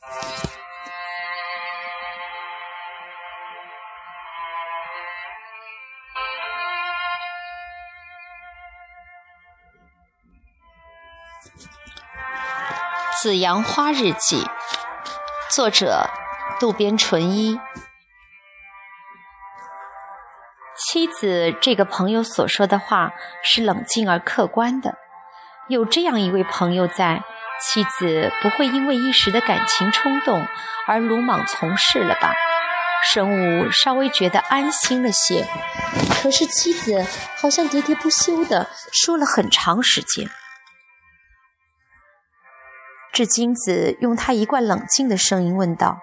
《紫阳花日记》作者渡边淳一。妻子这个朋友所说的话是冷静而客观的。有这样一位朋友在，妻子不会因为一时的感情冲动而鲁莽从事了吧？神武稍微觉得安心了些。可是妻子好像喋喋不休的说了很长时间。这金子用他一贯冷静的声音问道：“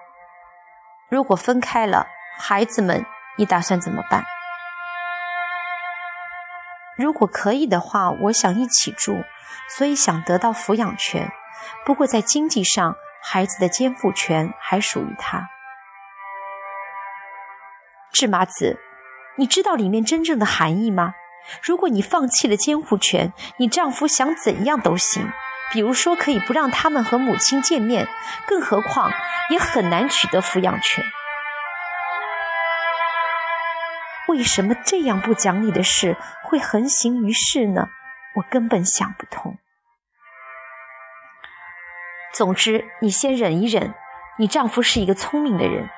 如果分开了，孩子们，你打算怎么办？”“如果可以的话，我想一起住，所以想得到抚养权。不过在经济上，孩子的监护权还属于他。”智麻子，你知道里面真正的含义吗？如果你放弃了监护权，你丈夫想怎样都行。比如说，可以不让他们和母亲见面，更何况也很难取得抚养权。为什么这样不讲理的事会横行于世呢？我根本想不通。总之，你先忍一忍。你丈夫是一个聪明的人，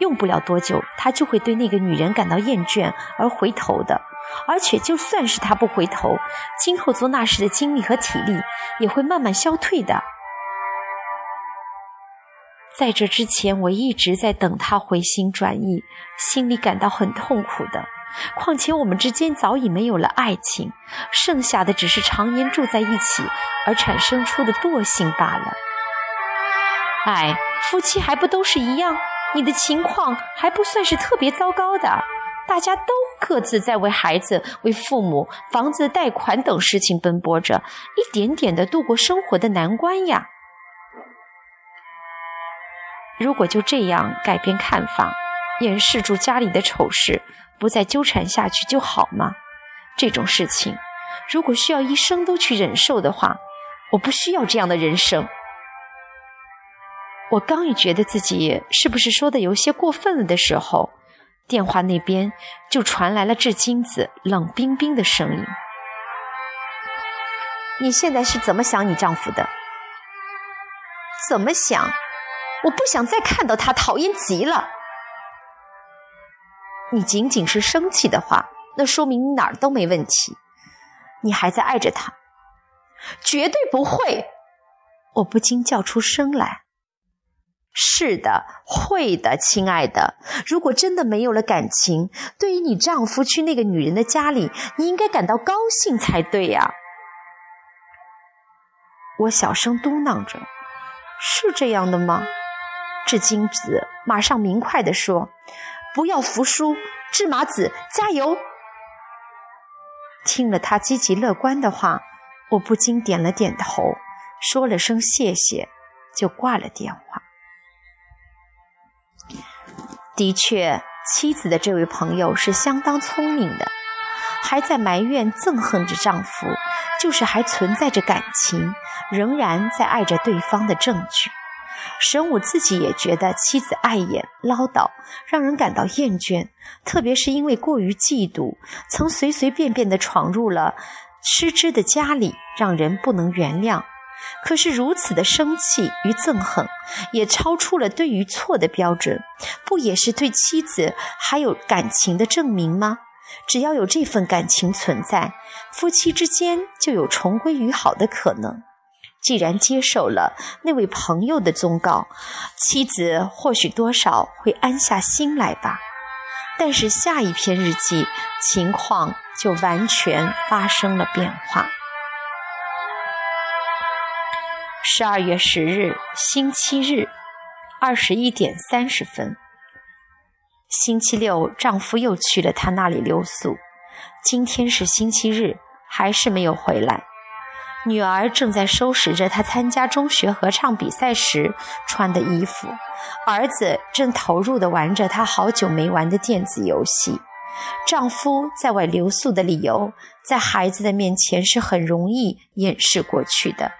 用不了多久，他就会对那个女人感到厌倦而回头的。而且，就算是他不回头，今后做那事的精力和体力也会慢慢消退的。在这之前，我一直在等他回心转意，心里感到很痛苦的。况且，我们之间早已没有了爱情，剩下的只是常年住在一起而产生出的惰性罢了。哎，夫妻还不都是一样？你的情况还不算是特别糟糕的。大家都各自在为孩子、为父母、房子贷款等事情奔波着，一点点的度过生活的难关呀。如果就这样改变看法，掩饰住家里的丑事，不再纠缠下去就好吗？这种事情，如果需要一生都去忍受的话，我不需要这样的人生。我刚一觉得自己是不是说的有些过分了的时候。电话那边就传来了志金子冷冰冰的声音：“你现在是怎么想你丈夫的？怎么想？我不想再看到他，讨厌极了。你仅仅是生气的话，那说明你哪儿都没问题。你还在爱着他，绝对不会。”我不禁叫出声来。是的，会的，亲爱的。如果真的没有了感情，对于你丈夫去那个女人的家里，你应该感到高兴才对呀。我小声嘟囔着：“是这样的吗？”智金子马上明快地说：“不要服输，智麻子，加油！”听了他积极乐观的话，我不禁点了点头，说了声谢谢，就挂了电话。的确，妻子的这位朋友是相当聪明的，还在埋怨、憎恨着丈夫，就是还存在着感情，仍然在爱着对方的证据。神武自己也觉得妻子碍眼、唠叨，让人感到厌倦，特别是因为过于嫉妒，曾随随便便地闯入了失之的家里，让人不能原谅。可是如此的生气与憎恨，也超出了对于错的标准，不也是对妻子还有感情的证明吗？只要有这份感情存在，夫妻之间就有重归于好的可能。既然接受了那位朋友的忠告，妻子或许多少会安下心来吧。但是下一篇日记，情况就完全发生了变化。十二月十日，星期日，二十一点三十分。星期六，丈夫又去了她那里留宿。今天是星期日，还是没有回来。女儿正在收拾着她参加中学合唱比赛时穿的衣服，儿子正投入地玩着他好久没玩的电子游戏。丈夫在外留宿的理由，在孩子的面前是很容易掩饰过去的。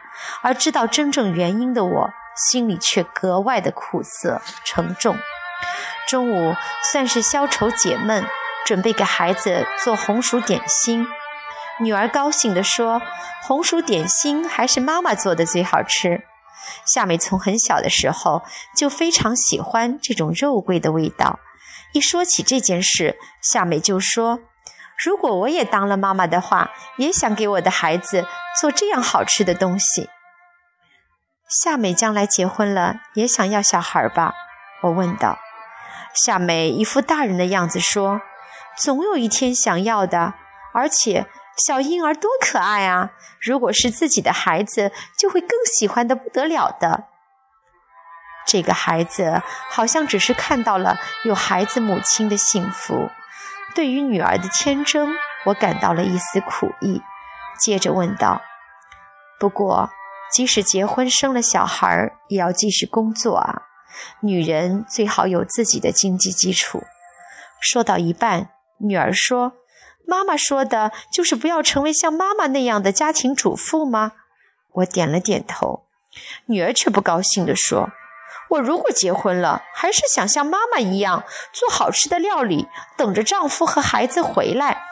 而知道真正原因的我，心里却格外的苦涩沉重。中午算是消愁解闷，准备给孩子做红薯点心。女儿高兴地说：“红薯点心还是妈妈做的最好吃。”夏美从很小的时候就非常喜欢这种肉桂的味道。一说起这件事，夏美就说：“如果我也当了妈妈的话，也想给我的孩子做这样好吃的东西。”夏美将来结婚了，也想要小孩吧？我问道。夏美一副大人的样子说：“总有一天想要的，而且小婴儿多可爱啊！如果是自己的孩子，就会更喜欢的不得了的。”这个孩子好像只是看到了有孩子母亲的幸福，对于女儿的天真，我感到了一丝苦意。接着问道：“不过，即使结婚生了小孩，也要继续工作啊？”女人最好有自己的经济基础。说到一半，女儿说：“妈妈说的就是不要成为像妈妈那样的家庭主妇吗？”我点了点头。女儿却不高兴地说：“我如果结婚了，还是想像妈妈一样做好吃的料理，等着丈夫和孩子回来。”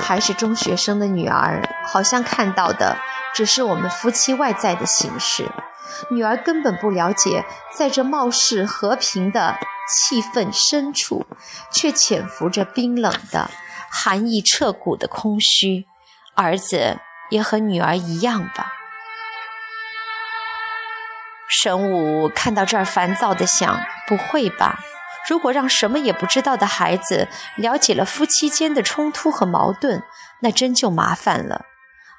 还是中学生的女儿，好像看到的只是我们夫妻外在的形式。女儿根本不了解，在这貌似和平的气氛深处，却潜伏着冰冷的、寒意彻骨的空虚。儿子也和女儿一样吧。神武看到这儿，烦躁地想：不会吧？如果让什么也不知道的孩子了解了夫妻间的冲突和矛盾，那真就麻烦了。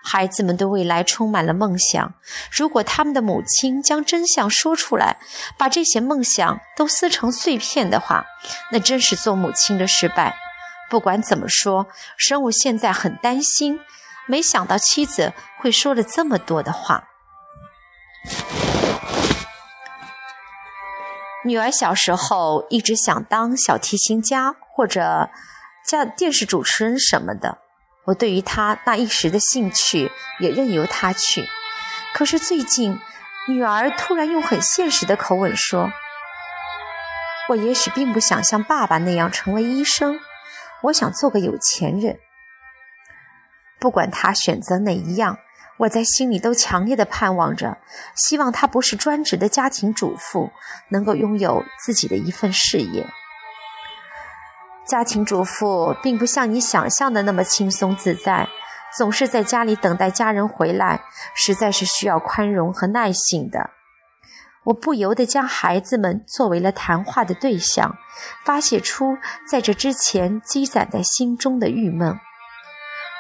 孩子们对未来充满了梦想。如果他们的母亲将真相说出来，把这些梦想都撕成碎片的话，那真是做母亲的失败。不管怎么说，神武现在很担心。没想到妻子会说了这么多的话。女儿小时候一直想当小提琴家或者家电视主持人什么的。我对于她那一时的兴趣也任由她去，可是最近，女儿突然用很现实的口吻说：“我也许并不想像爸爸那样成为医生，我想做个有钱人。”不管他选择哪一样，我在心里都强烈的盼望着，希望他不是专职的家庭主妇，能够拥有自己的一份事业。家庭主妇并不像你想象的那么轻松自在，总是在家里等待家人回来，实在是需要宽容和耐性的。我不由得将孩子们作为了谈话的对象，发泄出在这之前积攒在心中的郁闷。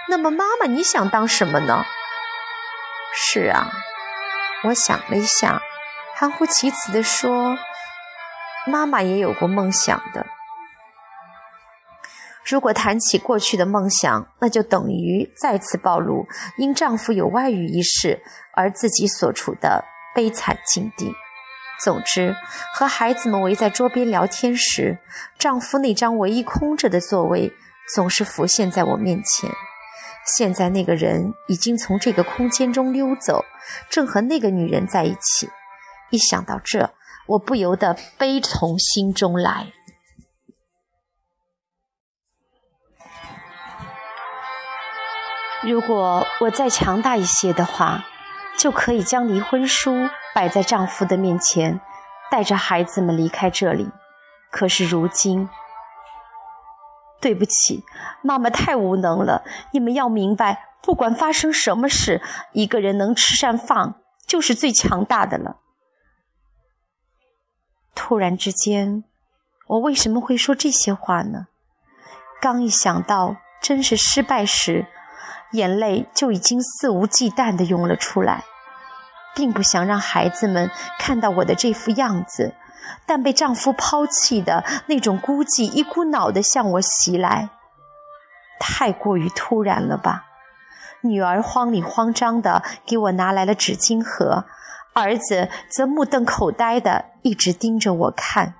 那么，妈妈，你想当什么呢？是啊，我想了一下，含糊其辞地说：“妈妈也有过梦想的。”如果谈起过去的梦想，那就等于再次暴露因丈夫有外遇一事而自己所处的悲惨境地。总之，和孩子们围在桌边聊天时，丈夫那张唯一空着的座位总是浮现在我面前。现在那个人已经从这个空间中溜走，正和那个女人在一起。一想到这，我不由得悲从心中来。如果我再强大一些的话，就可以将离婚书摆在丈夫的面前，带着孩子们离开这里。可是如今，对不起，妈妈太无能了。你们要明白，不管发生什么事，一个人能吃上饭就是最强大的了。突然之间，我为什么会说这些话呢？刚一想到真是失败时。眼泪就已经肆无忌惮地涌了出来，并不想让孩子们看到我的这副样子，但被丈夫抛弃的那种孤寂一股脑地向我袭来，太过于突然了吧？女儿慌里慌张地给我拿来了纸巾盒，儿子则目瞪口呆地一直盯着我看。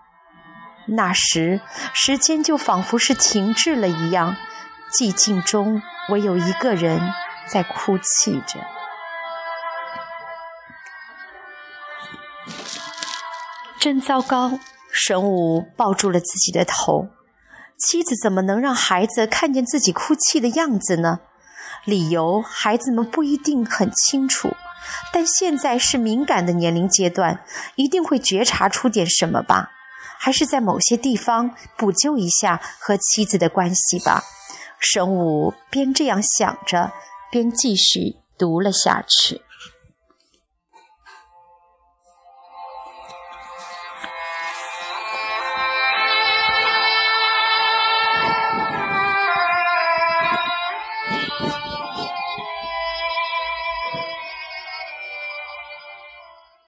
那时，时间就仿佛是停滞了一样。寂静中，唯有一个人在哭泣着。真糟糕！神武抱住了自己的头。妻子怎么能让孩子看见自己哭泣的样子呢？理由孩子们不一定很清楚，但现在是敏感的年龄阶段，一定会觉察出点什么吧？还是在某些地方补救一下和妻子的关系吧？神武边这样想着，边继续读了下去。